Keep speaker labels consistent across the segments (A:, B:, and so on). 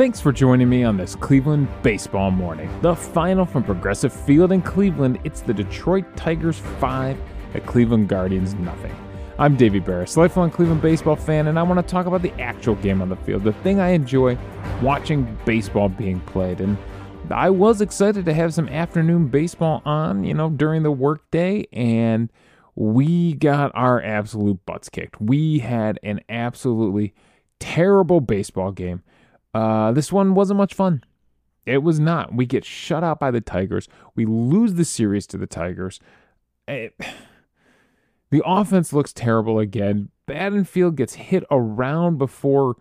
A: Thanks for joining me on this Cleveland baseball morning. The final from Progressive Field in Cleveland, it's the Detroit Tigers 5 at Cleveland Guardians nothing. I'm Davey Berris, lifelong Cleveland baseball fan, and I want to talk about the actual game on the field, the thing I enjoy watching baseball being played. And I was excited to have some afternoon baseball on, you know, during the workday, and we got our absolute butts kicked. We had an absolutely terrible baseball game. Uh, this one wasn't much fun. It was not. We get shut out by the Tigers. We lose the series to the Tigers. It, the offense looks terrible again. Battenfield gets hit around before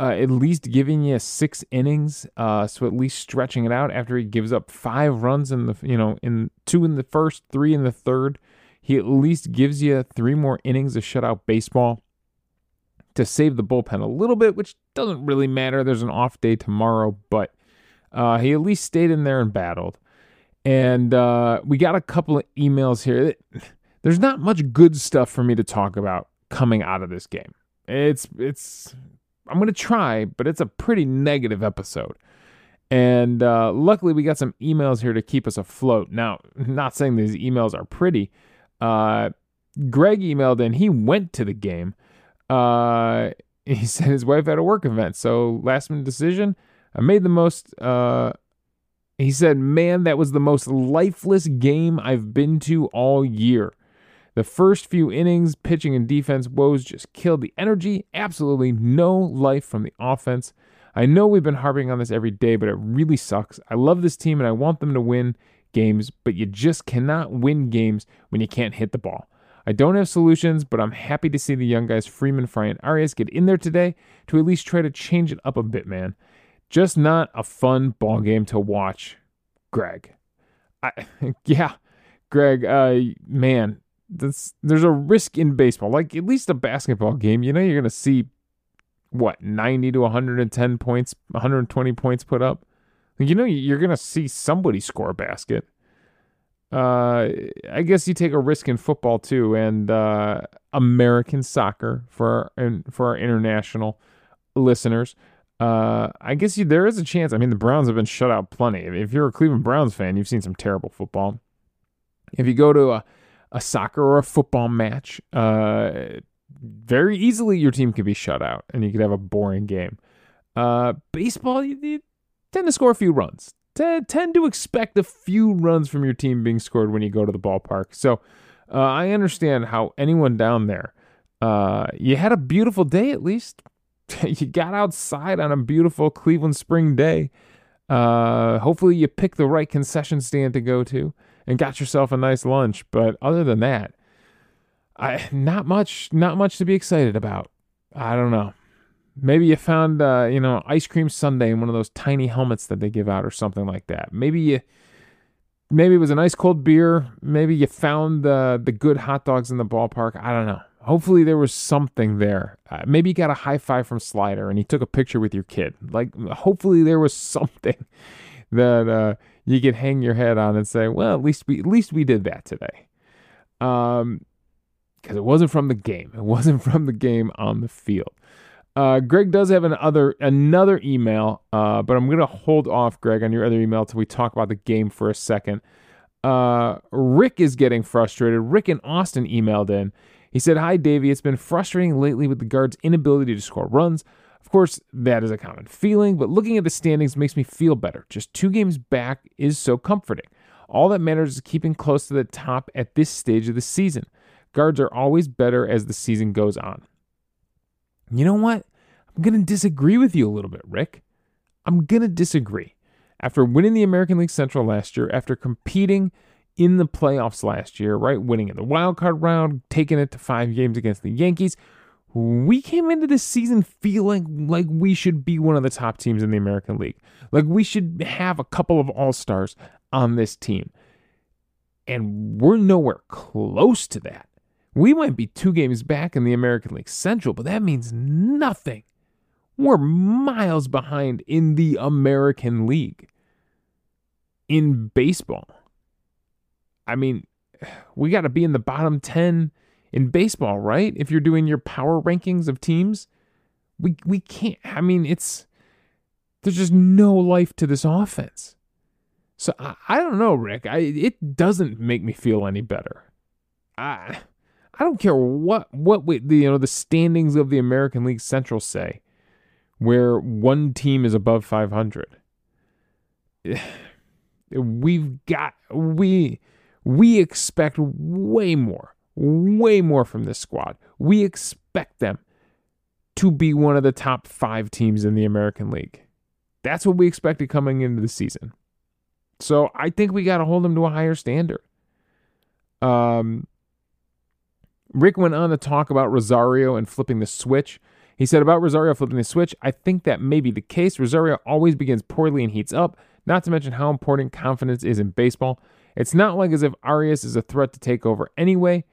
A: uh, at least giving you six innings, uh, so at least stretching it out after he gives up five runs in the you know in two in the first, three in the third. He at least gives you three more innings of shutout baseball to save the bullpen a little bit, which doesn't really matter. There's an off day tomorrow, but uh, he at least stayed in there and battled. And uh, we got a couple of emails here. There's not much good stuff for me to talk about coming out of this game. It's it's I'm gonna try, but it's a pretty negative episode. And uh, luckily, we got some emails here to keep us afloat. Now, not saying these emails are pretty. Uh, Greg emailed in. He went to the game. Uh, he said his wife had a work event, so last minute decision. I made the most. Uh, he said, "Man, that was the most lifeless game I've been to all year." The first few innings, pitching and defense woes just killed the energy. Absolutely no life from the offense. I know we've been harping on this every day, but it really sucks. I love this team and I want them to win games, but you just cannot win games when you can't hit the ball. I don't have solutions, but I'm happy to see the young guys Freeman, Fry, and Arias get in there today to at least try to change it up a bit, man. Just not a fun ball game to watch, Greg. I, yeah, Greg, uh, man, this, there's a risk in baseball. Like at least a basketball game, you know, you're gonna see what 90 to 110 points, 120 points put up. You know, you're gonna see somebody score a basket. Uh, I guess you take a risk in football too, and uh, American soccer for our, and for our international listeners. Uh, I guess you, there is a chance. I mean, the Browns have been shut out plenty. If you're a Cleveland Browns fan, you've seen some terrible football. If you go to a a soccer or a football match, uh, very easily your team could be shut out and you could have a boring game. Uh, baseball, you, you, tend to score a few runs. Tend to expect a few runs from your team being scored when you go to the ballpark. So uh, I understand how anyone down there, uh, you had a beautiful day at least. you got outside on a beautiful Cleveland spring day. Uh, hopefully you picked the right concession stand to go to and got yourself a nice lunch. But other than that, I not much, not much to be excited about. I don't know. Maybe you found, uh, you know, ice cream sundae in one of those tiny helmets that they give out, or something like that. Maybe you, maybe it was a nice cold beer. Maybe you found the the good hot dogs in the ballpark. I don't know. Hopefully there was something there. Uh, maybe you got a high five from Slider and he took a picture with your kid. Like, hopefully there was something that uh, you could hang your head on and say, well, at least we at least we did that today. Um, because it wasn't from the game. It wasn't from the game on the field. Uh, Greg does have another another email, uh, but I'm gonna hold off, Greg, on your other email till we talk about the game for a second. Uh, Rick is getting frustrated. Rick and Austin emailed in. He said, "Hi, Davey. It's been frustrating lately with the guards' inability to score runs. Of course, that is a common feeling, but looking at the standings makes me feel better. Just two games back is so comforting. All that matters is keeping close to the top at this stage of the season. Guards are always better as the season goes on. You know what? I'm going to disagree with you a little bit, Rick. I'm going to disagree. After winning the American League Central last year, after competing in the playoffs last year, right? Winning in the wild card round, taking it to five games against the Yankees, we came into this season feeling like we should be one of the top teams in the American League. Like we should have a couple of all stars on this team. And we're nowhere close to that. We might be two games back in the American League Central, but that means nothing. We're miles behind in the American League. In baseball. I mean, we got to be in the bottom 10 in baseball, right? If you're doing your power rankings of teams, we we can't. I mean, it's There's just no life to this offense. So I, I don't know, Rick. I, it doesn't make me feel any better. I I don't care what what we, the, you know the standings of the American League Central say, where one team is above 500. We've got we we expect way more, way more from this squad. We expect them to be one of the top five teams in the American League. That's what we expected coming into the season. So I think we got to hold them to a higher standard. Um, Rick went on to talk about Rosario and flipping the switch. He said about Rosario flipping the switch, I think that may be the case. Rosario always begins poorly and heats up, not to mention how important confidence is in baseball. It's not like as if Arias is a threat to take over anyway.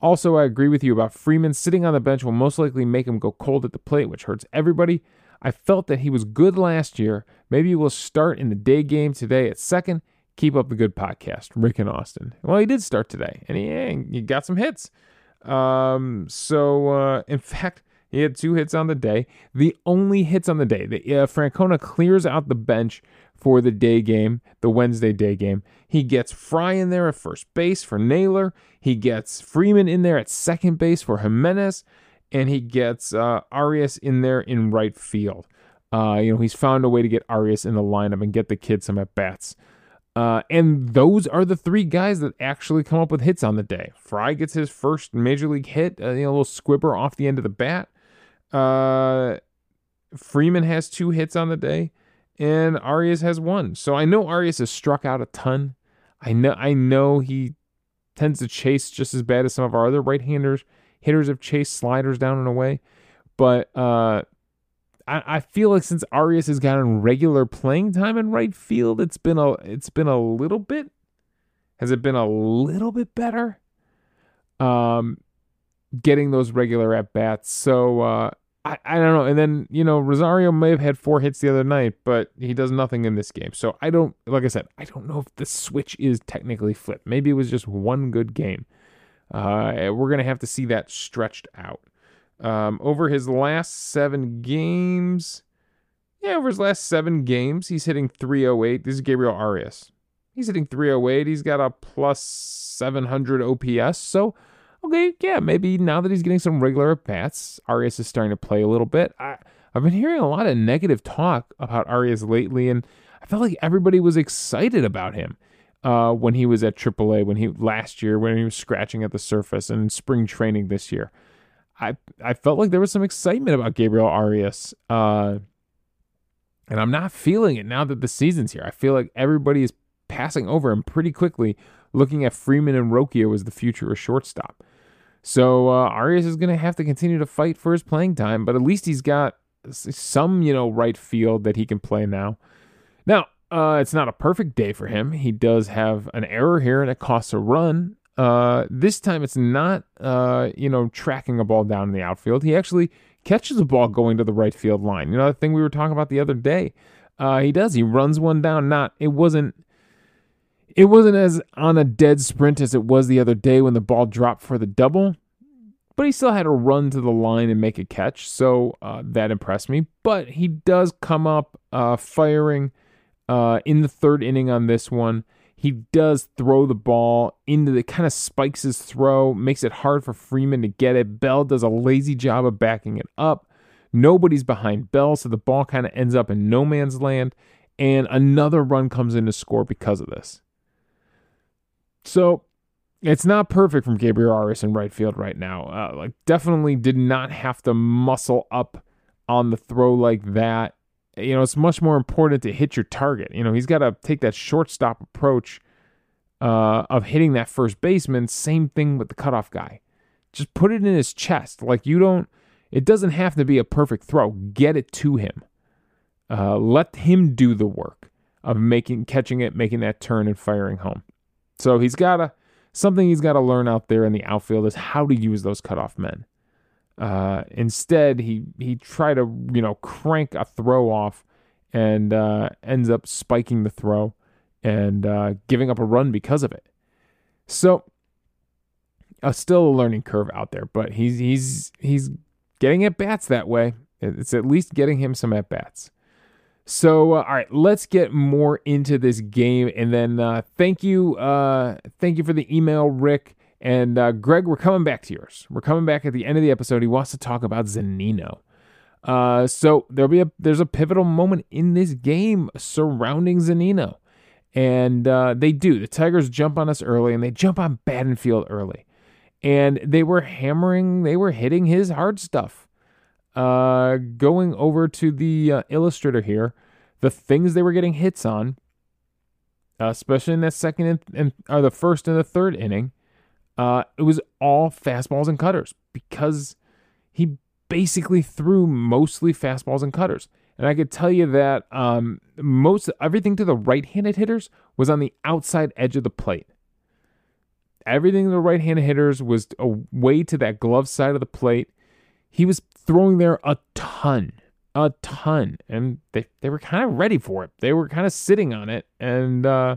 A: Also, I agree with you about Freeman. Sitting on the bench will most likely make him go cold at the plate, which hurts everybody. I felt that he was good last year. Maybe we'll start in the day game today at second. Keep up the good podcast, Rick and Austin. Well, he did start today, and he, he got some hits. Um, so, uh, in fact, he had two hits on the day. The only hits on the day. The, uh, Francona clears out the bench for the day game, the Wednesday day game. He gets Fry in there at first base for Naylor. He gets Freeman in there at second base for Jimenez and he gets uh, Arias in there in right field. Uh, you know, he's found a way to get Arias in the lineup and get the kid some at bats. Uh, and those are the three guys that actually come up with hits on the day. Fry gets his first major league hit, uh, you know, a little squibber off the end of the bat. Uh, Freeman has two hits on the day, and Arias has one. So I know Arias has struck out a ton. I know I know he tends to chase just as bad as some of our other right-handers hitters have chased sliders down and away. But uh, I, I feel like since Arias has gotten regular playing time in right field, it's been a it's been a little bit. Has it been a little bit better? Um, getting those regular at bats. So uh, I, I don't know. And then, you know, Rosario may have had four hits the other night, but he does nothing in this game. So I don't, like I said, I don't know if the switch is technically flipped. Maybe it was just one good game. Uh, we're going to have to see that stretched out. Um, over his last seven games, yeah, over his last seven games, he's hitting 308. This is Gabriel Arias. He's hitting 308. He's got a plus 700 OPS. So, okay, yeah, maybe now that he's getting some regular at bats, Arias is starting to play a little bit. I, I've been hearing a lot of negative talk about Arias lately, and I felt like everybody was excited about him uh, when he was at AAA, when he last year, when he was scratching at the surface and in spring training this year. I I felt like there was some excitement about Gabriel Arias, uh, and I'm not feeling it now that the season's here. I feel like everybody is passing over him pretty quickly, looking at Freeman and Rocchio as the future of shortstop. So uh, Arias is going to have to continue to fight for his playing time, but at least he's got some, you know, right field that he can play now. Now, uh, it's not a perfect day for him. He does have an error here, and it costs a run. Uh, this time, it's not, uh, you know, tracking a ball down in the outfield. He actually catches a ball going to the right field line. You know, the thing we were talking about the other day. Uh, he does. He runs one down. Not. It wasn't. It wasn't as on a dead sprint as it was the other day when the ball dropped for the double, but he still had to run to the line and make a catch. So uh, that impressed me. But he does come up uh, firing uh, in the third inning on this one. He does throw the ball into the kind of spikes his throw, makes it hard for Freeman to get it. Bell does a lazy job of backing it up. Nobody's behind Bell, so the ball kind of ends up in no man's land, and another run comes in to score because of this. So it's not perfect from Gabriel Arias in right field right now. Uh, like, definitely did not have to muscle up on the throw like that you know, it's much more important to hit your target. You know, he's got to take that shortstop approach uh, of hitting that first baseman. Same thing with the cutoff guy. Just put it in his chest. Like you don't. It doesn't have to be a perfect throw. Get it to him. Uh, let him do the work of making, catching it, making that turn, and firing home. So he's got to something he's got to learn out there in the outfield is how to use those cutoff men. Uh, instead, he he tried to you know crank a throw off, and uh, ends up spiking the throw and uh, giving up a run because of it. So, uh, still a learning curve out there, but he's he's he's getting at bats that way. It's at least getting him some at bats. So, uh, all right, let's get more into this game, and then uh, thank you, uh, thank you for the email, Rick and uh, Greg. We're coming back to yours. We're coming back at the end of the episode. He wants to talk about Zunino. Uh, so there'll be a there's a pivotal moment in this game surrounding Zunino, and uh, they do. The Tigers jump on us early, and they jump on Battenfield early, and they were hammering, they were hitting his hard stuff. Uh, going over to the uh, illustrator here, the things they were getting hits on, uh, especially in that second and, and or the first and the third inning, uh, it was all fastballs and cutters because he basically threw mostly fastballs and cutters. And I could tell you that um, most everything to the right-handed hitters was on the outside edge of the plate. Everything to the right-handed hitters was away to that glove side of the plate. He was throwing there a ton, a ton, and they they were kind of ready for it. They were kind of sitting on it, and uh,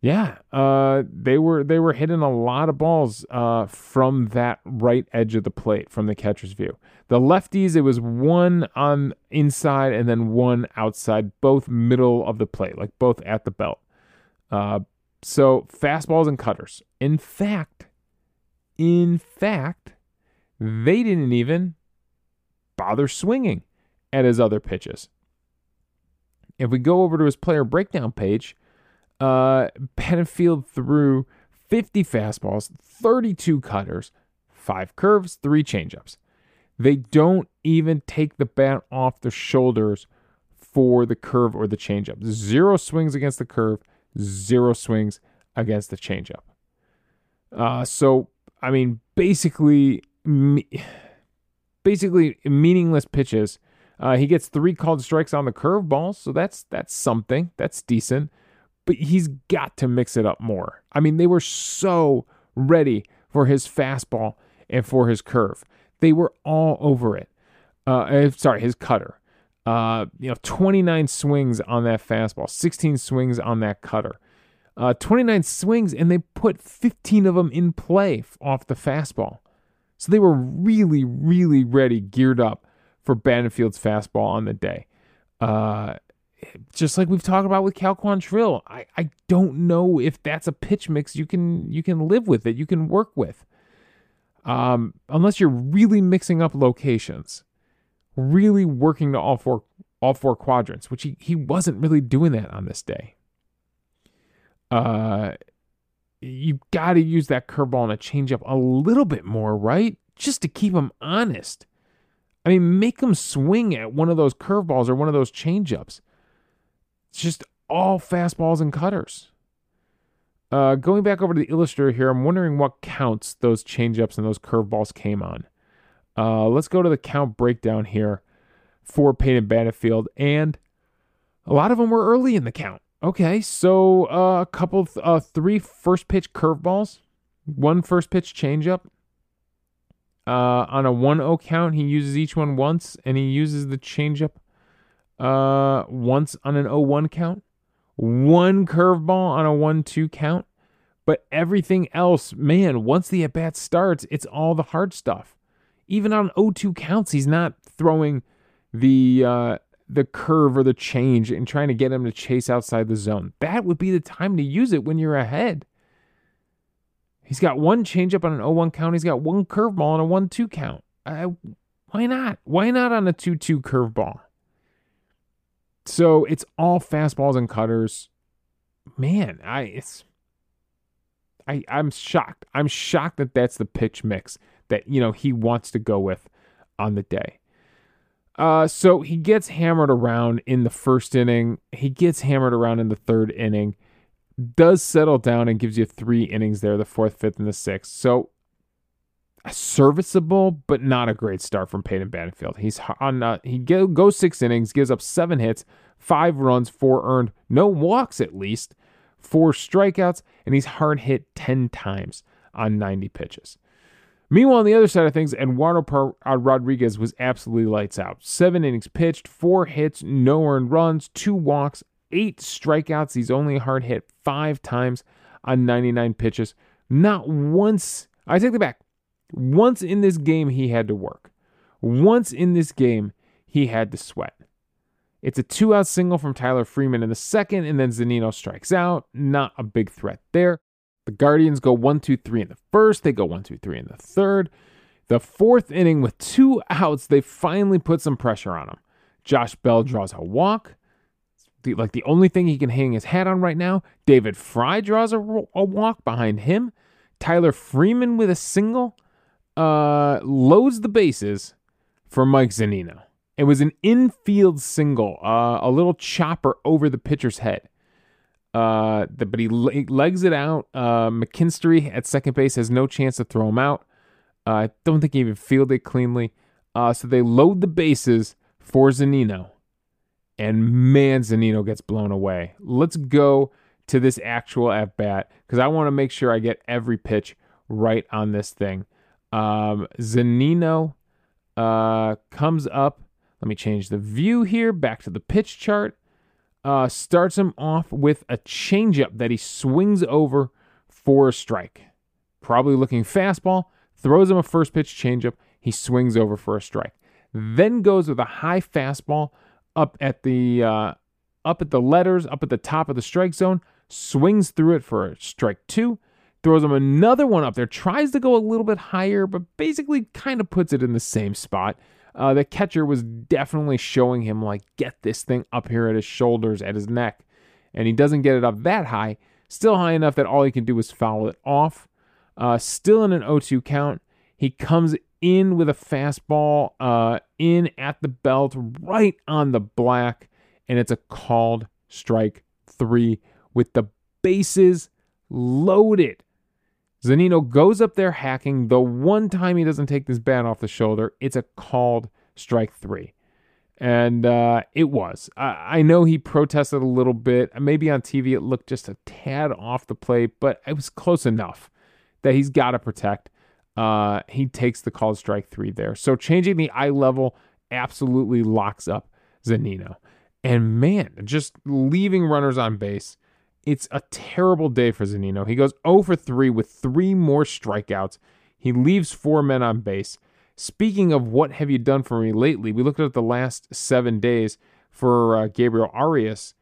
A: yeah, uh, they were they were hitting a lot of balls uh, from that right edge of the plate from the catcher's view. The lefties, it was one on inside and then one outside, both middle of the plate, like both at the belt. Uh, so fastballs and cutters. In fact, in fact, they didn't even bother swinging at his other pitches. If we go over to his player breakdown page, uh, Battenfield threw 50 fastballs, 32 cutters, five curves, three changeups. They don't even take the bat off the shoulders for the curve or the changeup. Zero swings against the curve, zero swings against the changeup. Uh, so, I mean, basically, me- basically meaningless pitches. Uh, he gets three called strikes on the curveball, so that's that's something. That's decent. But he's got to mix it up more. I mean, they were so ready for his fastball and for his curve. They were all over it. Uh, sorry, his cutter. Uh, you know, 29 swings on that fastball, 16 swings on that cutter. Uh, 29 swings, and they put 15 of them in play off the fastball. So they were really, really ready, geared up for Battenfield's fastball on the day. Uh, just like we've talked about with Cal Quantrill, I, I don't know if that's a pitch mix you can you can live with it, you can work with. Um, unless you're really mixing up locations, really working to all four all four quadrants, which he, he wasn't really doing that on this day. Uh you got to use that curveball and a changeup a little bit more, right? Just to keep them honest. I mean, make them swing at one of those curveballs or one of those changeups. It's just all fastballs and cutters. Uh, going back over to the illustrator here, I'm wondering what counts those changeups and those curveballs came on. Uh, let's go to the count breakdown here for Peyton Battenfield, and a lot of them were early in the count. Okay, so uh, a couple, uh, three first pitch curveballs, one first pitch changeup. Uh, on a 1 0 count, he uses each one once, and he uses the changeup uh, once on an 0 1 count, one curveball on a 1 2 count. But everything else, man, once the at bat starts, it's all the hard stuff. Even on 0 2 counts, he's not throwing the uh, the curve or the change and trying to get him to chase outside the zone. That would be the time to use it when you're ahead. He's got one changeup on an 0-1 count. He's got one curveball on a 1-2 count. Uh, why not? Why not on a 2-2 curveball? So it's all fastballs and cutters. Man, I it's I I'm shocked. I'm shocked that that's the pitch mix that you know he wants to go with on the day. Uh, so he gets hammered around in the first inning. He gets hammered around in the third inning. Does settle down and gives you three innings there, the fourth, fifth, and the sixth. So a serviceable, but not a great start from Peyton Battenfield. He's on. Uh, he go, goes six innings, gives up seven hits, five runs, four earned, no walks at least, four strikeouts, and he's hard hit ten times on 90 pitches. Meanwhile, on the other side of things, Eduardo uh, Rodriguez was absolutely lights out. Seven innings pitched, four hits, no earned runs, two walks, eight strikeouts. He's only hard hit five times on 99 pitches. Not once, I take it back. Once in this game, he had to work. Once in this game, he had to sweat. It's a two out single from Tyler Freeman in the second, and then Zunino strikes out. Not a big threat there. The Guardians go one, two, three in the first. They go one, two, three in the third. The fourth inning, with two outs, they finally put some pressure on him. Josh Bell draws a walk. The, like the only thing he can hang his hat on right now. David Fry draws a, a walk behind him. Tyler Freeman with a single uh, loads the bases for Mike Zunino. It was an infield single, uh, a little chopper over the pitcher's head. Uh, but he legs it out. Uh, McKinstry at second base has no chance to throw him out. Uh, I don't think he even fielded it cleanly. Uh, so they load the bases for Zunino. And man, Zunino gets blown away. Let's go to this actual at bat because I want to make sure I get every pitch right on this thing. Um, Zunino uh, comes up. Let me change the view here back to the pitch chart. Uh, starts him off with a changeup that he swings over for a strike. Probably looking fastball, throws him a first pitch changeup. He swings over for a strike. Then goes with a high fastball up at the uh, up at the letters, up at the top of the strike zone, swings through it for a strike two, throws him another one up there, tries to go a little bit higher, but basically kind of puts it in the same spot. Uh, the catcher was definitely showing him, like, get this thing up here at his shoulders, at his neck. And he doesn't get it up that high, still high enough that all he can do is foul it off. Uh, still in an 0 2 count. He comes in with a fastball, uh, in at the belt, right on the black, and it's a called strike three with the bases loaded. Zunino goes up there hacking. The one time he doesn't take this bat off the shoulder, it's a called strike three. And uh, it was. I, I know he protested a little bit. Maybe on TV it looked just a tad off the plate, but it was close enough that he's got to protect. Uh, he takes the called strike three there. So changing the eye level absolutely locks up Zunino. And man, just leaving runners on base it's a terrible day for Zunino. He goes 0 for 3 with three more strikeouts. He leaves four men on base. Speaking of what have you done for me lately, we looked at the last seven days for uh, Gabriel Arias.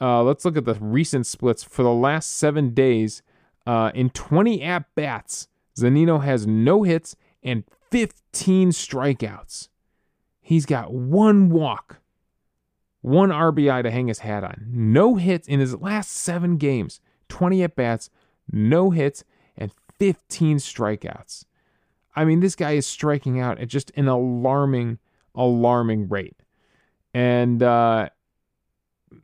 A: Uh, let's look at the recent splits. For the last seven days, uh, in 20 at bats, Zunino has no hits and 15 strikeouts. He's got one walk one RBI to hang his hat on. No hits in his last seven games, 20 at bats, no hits, and 15 strikeouts. I mean, this guy is striking out at just an alarming, alarming rate. And uh,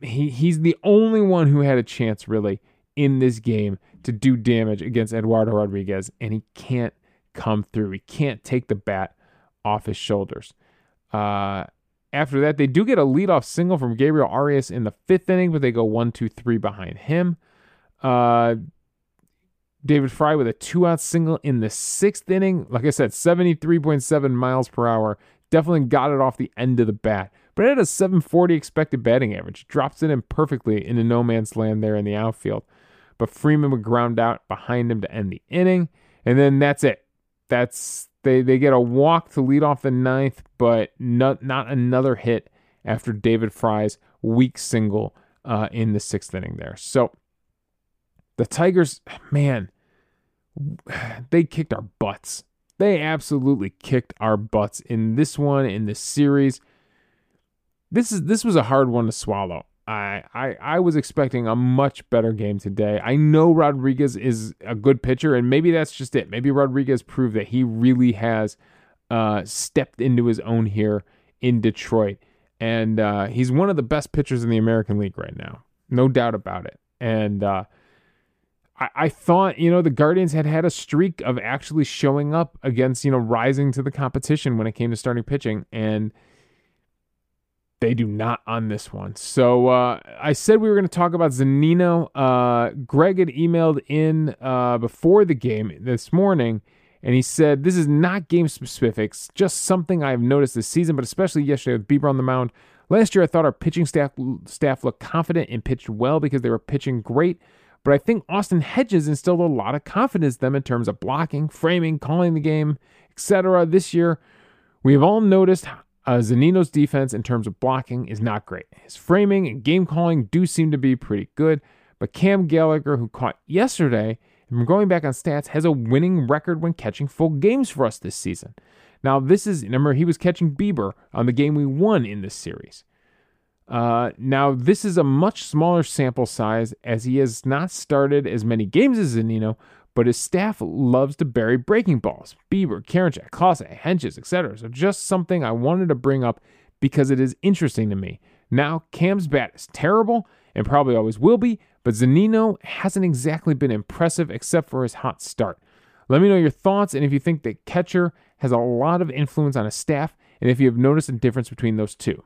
A: he he's the only one who had a chance really in this game to do damage against Eduardo Rodriguez, and he can't come through. He can't take the bat off his shoulders. Uh, after that, they do get a leadoff single from Gabriel Arias in the fifth inning, but they go one, two, three behind him. Uh, David Fry with a two out single in the sixth inning. Like I said, 73.7 miles per hour. Definitely got it off the end of the bat. But it had a 740 expected batting average. Drops it in perfectly into no man's land there in the outfield. But Freeman would ground out behind him to end the inning. And then that's it. That's they they get a walk to lead off the ninth, but not not another hit after David Fry's weak single uh, in the sixth inning there. So the Tigers, man, they kicked our butts. They absolutely kicked our butts in this one in this series. This is this was a hard one to swallow. I, I I was expecting a much better game today. I know Rodriguez is a good pitcher, and maybe that's just it. Maybe Rodriguez proved that he really has uh, stepped into his own here in Detroit, and uh, he's one of the best pitchers in the American League right now, no doubt about it. And uh, I, I thought you know the Guardians had had a streak of actually showing up against you know rising to the competition when it came to starting pitching, and they do not on this one. So uh, I said we were going to talk about Zunino. Uh, Greg had emailed in uh, before the game this morning, and he said this is not game specifics, just something I've noticed this season, but especially yesterday with Bieber on the mound. Last year, I thought our pitching staff staff looked confident and pitched well because they were pitching great. But I think Austin Hedges instilled a lot of confidence in them in terms of blocking, framing, calling the game, etc. This year, we have all noticed Uh, Zunino's defense in terms of blocking is not great. His framing and game calling do seem to be pretty good, but Cam Gallagher, who caught yesterday, and going back on stats, has a winning record when catching full games for us this season. Now, this is, remember, he was catching Bieber on the game we won in this series. Uh, now, this is a much smaller sample size as he has not started as many games as Zunino, but his staff loves to bury breaking balls. Bieber, Karinchak, Clase, Hentges, etc. So just something I wanted to bring up because it is interesting to me. Now, Cam's bat is terrible and probably always will be, but Zunino hasn't exactly been impressive except for his hot start. Let me know your thoughts and if you think that catcher has a lot of influence on his staff and if you have noticed a difference between those two.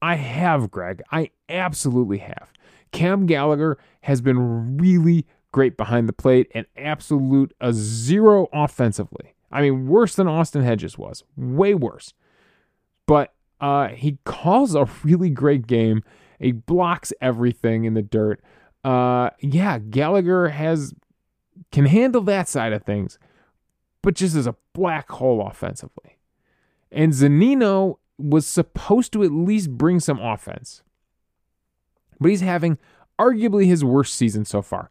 A: I have, Greg. I absolutely have. Cam Gallagher has been really great behind the plate and absolute a zero offensively. I mean, worse than Austin Hedges was, way worse. But uh, he calls a really great game. He blocks everything in the dirt. Uh, yeah, Gallagher has can handle that side of things, but just as a black hole offensively. And Zunino was supposed to at least bring some offense. But he's having arguably his worst season so far.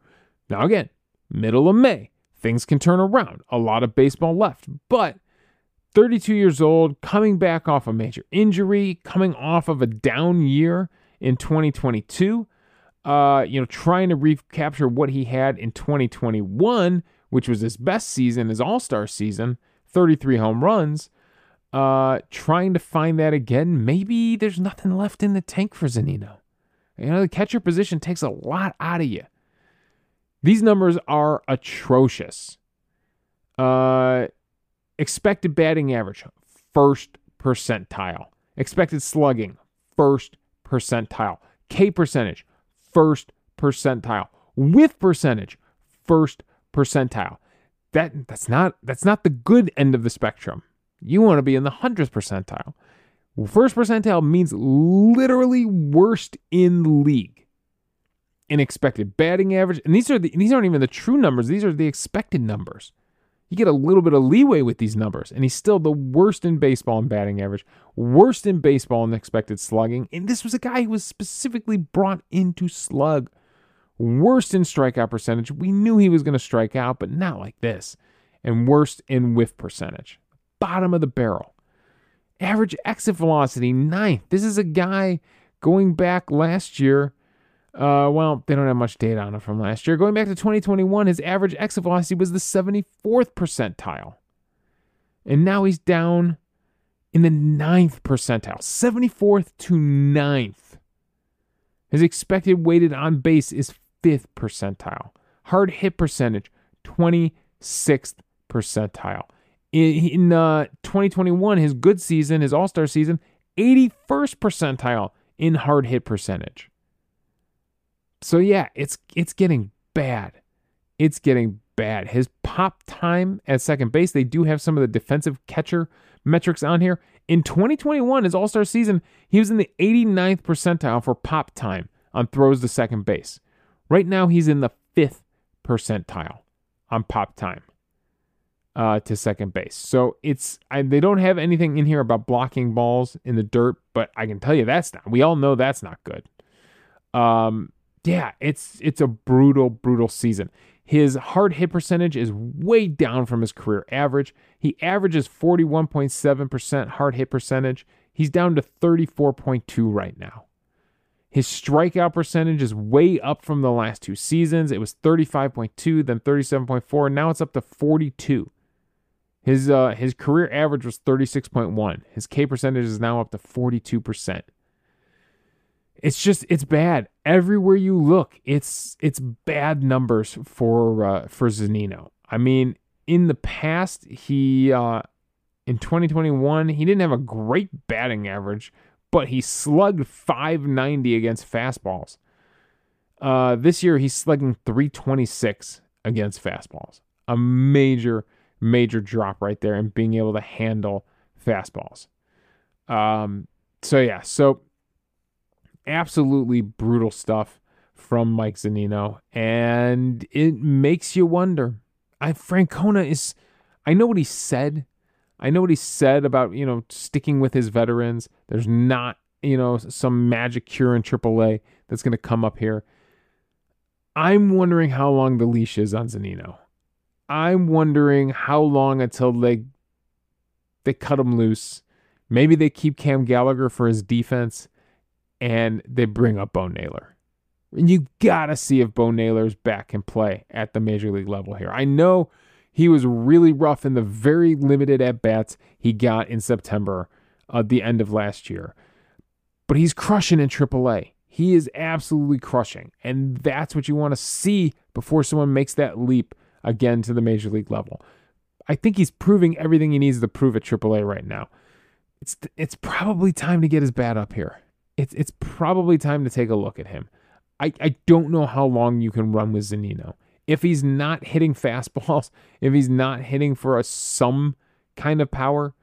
A: Now, again, middle of May, things can turn around. A lot of baseball left. But 32 years old, coming back off a major injury, coming off of a down year in 2022, uh, you know, trying to recapture what he had in 2021, which was his best season, his all star season, 33 home runs uh, trying to find that again. Maybe there's nothing left in the tank for Zunino. You know, the catcher position takes a lot out of you. These numbers are atrocious. Uh, expected batting average, first percentile. Expected slugging, first percentile. K percentage, first percentile. Whiff percentage, first percentile. That that's not that's not the good end of the spectrum. You want to be in the 100th percentile. First percentile means literally worst in the league in expected batting average. And these are the, these aren't even the true numbers, these are the expected numbers. You get a little bit of leeway with these numbers, and he's still the worst in baseball in batting average, worst in baseball in expected slugging. And this was a guy who was specifically brought in to slug. Worst in strikeout percentage. We knew he was going to strike out, but not like this. And worst in whiff percentage bottom of the barrel. Average exit velocity, ninth. This is a guy going back last year. Uh, well, they don't have much data on him from last year. Going back to 2021, his average exit velocity was the 74th percentile. And now he's down in the ninth percentile, 74th to ninth. His expected weighted on base is fifth percentile. Hard hit percentage, 26th percentile. In, in uh, 2021, his good season, his All Star season, 81st percentile in hard hit percentage. So yeah, it's it's getting bad. It's getting bad. His pop time at second base, they do have some of the defensive catcher metrics on here. In 2021, his All Star season, he was in the 89th percentile for pop time on throws to second base. Right now, he's in the fifth percentile on pop time uh, to second base. So it's I, they don't have anything in here about blocking balls in the dirt, but I can tell you that's not. We all know that's not good. Um, yeah, it's it's a brutal, brutal season. His hard hit percentage is way down from his career average. He averages 41.7% hard hit percentage. He's down to 34.2 right now. His strikeout percentage is way up from the last two seasons. It was 35.2, then 37.4, and now it's up to 42. His uh, his career average was 36.1. His K percentage is now up to 42%. It's just it's bad. Everywhere you look, it's it's bad numbers for uh, for Zunino. I mean, in the past, he uh, in 2021, he didn't have a great batting average, but he slugged 590 against fastballs. Uh, this year, he's slugging 326 against fastballs. A major major drop right there and being able to handle fastballs. Um, so yeah, so absolutely brutal stuff from Mike Zunino, and it makes you wonder. I Francona is, I know what he said I know what he said about, you know, sticking with his veterans. There's not, you know, some magic cure in AAA that's going to come up here. I'm wondering how long the leash is on Zunino. I'm wondering how long until they they cut him loose. Maybe they keep Cam Gallagher for his defense and they bring up Bo Naylor. And you gotta see if Bo Naylor's back and play at the major league level here. I know he was really rough in the very limited at bats he got in September at the end of last year. But he's crushing in AAA. He is absolutely crushing. And that's what you want to see before someone makes that leap again to the major league level. I think he's proving everything he needs to prove at AAA right now. It's it's probably time to get his bat up here. It's it's probably time to take a look at him. I, I don't know how long you can run with Zunino. If he's not hitting fastballs, if he's not hitting for a some kind of power,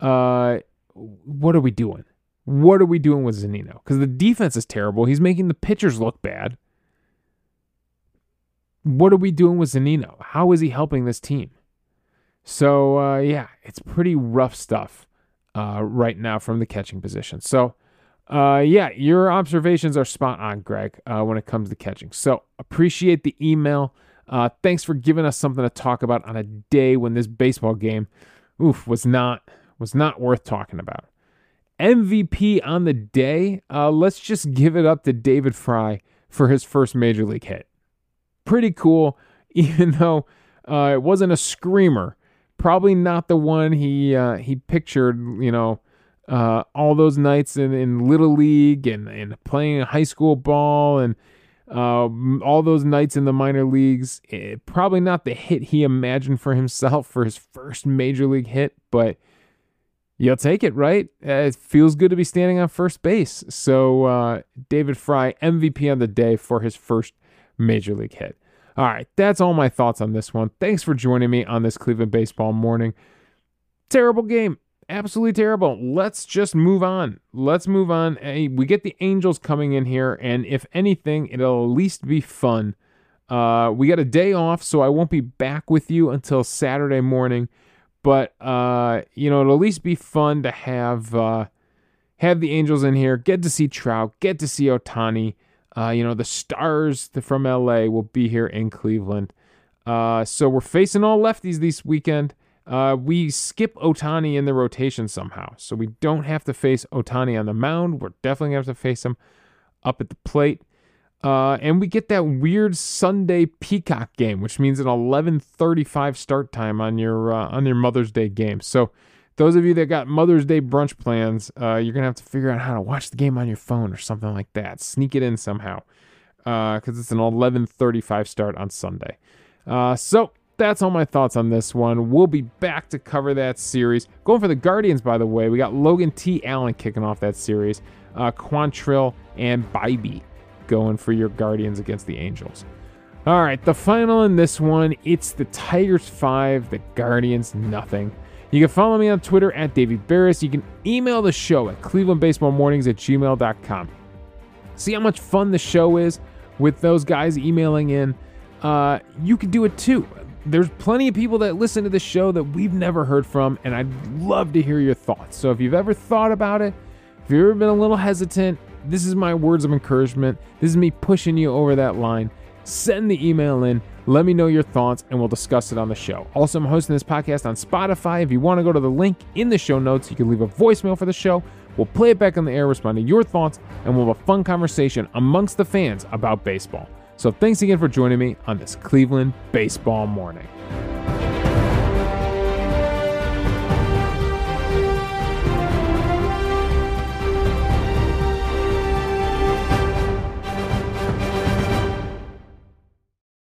A: uh, what are we doing? What are we doing with Zunino? Because the defense is terrible. He's making the pitchers look bad. What are we doing with Zunino? How is he helping this team? So uh, yeah, it's pretty rough stuff uh, right now from the catching position. So uh, yeah, your observations are spot on, Greg, uh, when it comes to catching. So appreciate the email. Uh, thanks for giving us something to talk about on a day when this baseball game, oof, was not was not worth talking about. MVP on the day, uh, let's just give it up to David Fry for his first major league hit. Pretty cool, even though uh, it wasn't a screamer. Probably not the one he uh, he pictured. You know, uh, all those nights in, in little league and, and playing high school ball and uh, all those nights in the minor leagues. It, eh, probably not the hit he imagined for himself for his first major league hit, but you'll take it, right? Uh, it feels good to be standing on first base. So, uh, David Fry, MVP on the day for his first major league hit. All right, that's all my thoughts on this one. Thanks for joining me on this Cleveland baseball morning. Terrible game. Absolutely terrible. Let's just move on. Let's move on. We get the Angels coming in here, and if anything, it'll at least be fun. Uh, we got a day off, so I won't be back with you until Saturday morning. But uh, you know, it'll at least be fun to have uh, have the Angels in here, get to see Trout, get to see Ohtani. Uh, you know, the stars from LA will be here in Cleveland. Uh, so we're facing all lefties this weekend. Uh, we skip Ohtani in the rotation somehow. So we don't have to face Ohtani on the mound. We're definitely going to have to face him up at the plate. Uh, and we get that weird Sunday Peacock game, which means an 11:35 start time on your uh, on your Mother's Day game. So those of you that got Mother's Day brunch plans, uh, you're gonna have to figure out how to watch the game on your phone or something like that. Sneak it in somehow, because uh, it's an 11:35 start on Sunday. Uh, so that's all my thoughts on this one. We'll be back to cover that series. Going for the Guardians, by the way, we got Logan T. Allen kicking off that series, uh, Quantrill and Bybee going for your Guardians against the Angels. All right, the final in this one, it's the Tigers 5, the Guardians nothing. You can follow me on Twitter at Davey Berris. You can email the show at clevelandbaseballmornings at gmail.com. See how much fun the show is with those guys emailing in. Uh, you can do it too. There's plenty of people that listen to the show that we've never heard from, and I'd love to hear your thoughts. So if you've ever thought about it, if you've ever been a little hesitant, this is my words of encouragement. This is me pushing you over that line. Send the email in. Let me know your thoughts and we'll discuss it on the show. Also, I'm hosting this podcast on Spotify. If you want to go to the link in the show notes, you can leave a voicemail for the show. We'll play it back on the air, respond to your thoughts, and we'll have a fun conversation amongst the fans about baseball. So thanks again for joining me on this Cleveland baseball morning.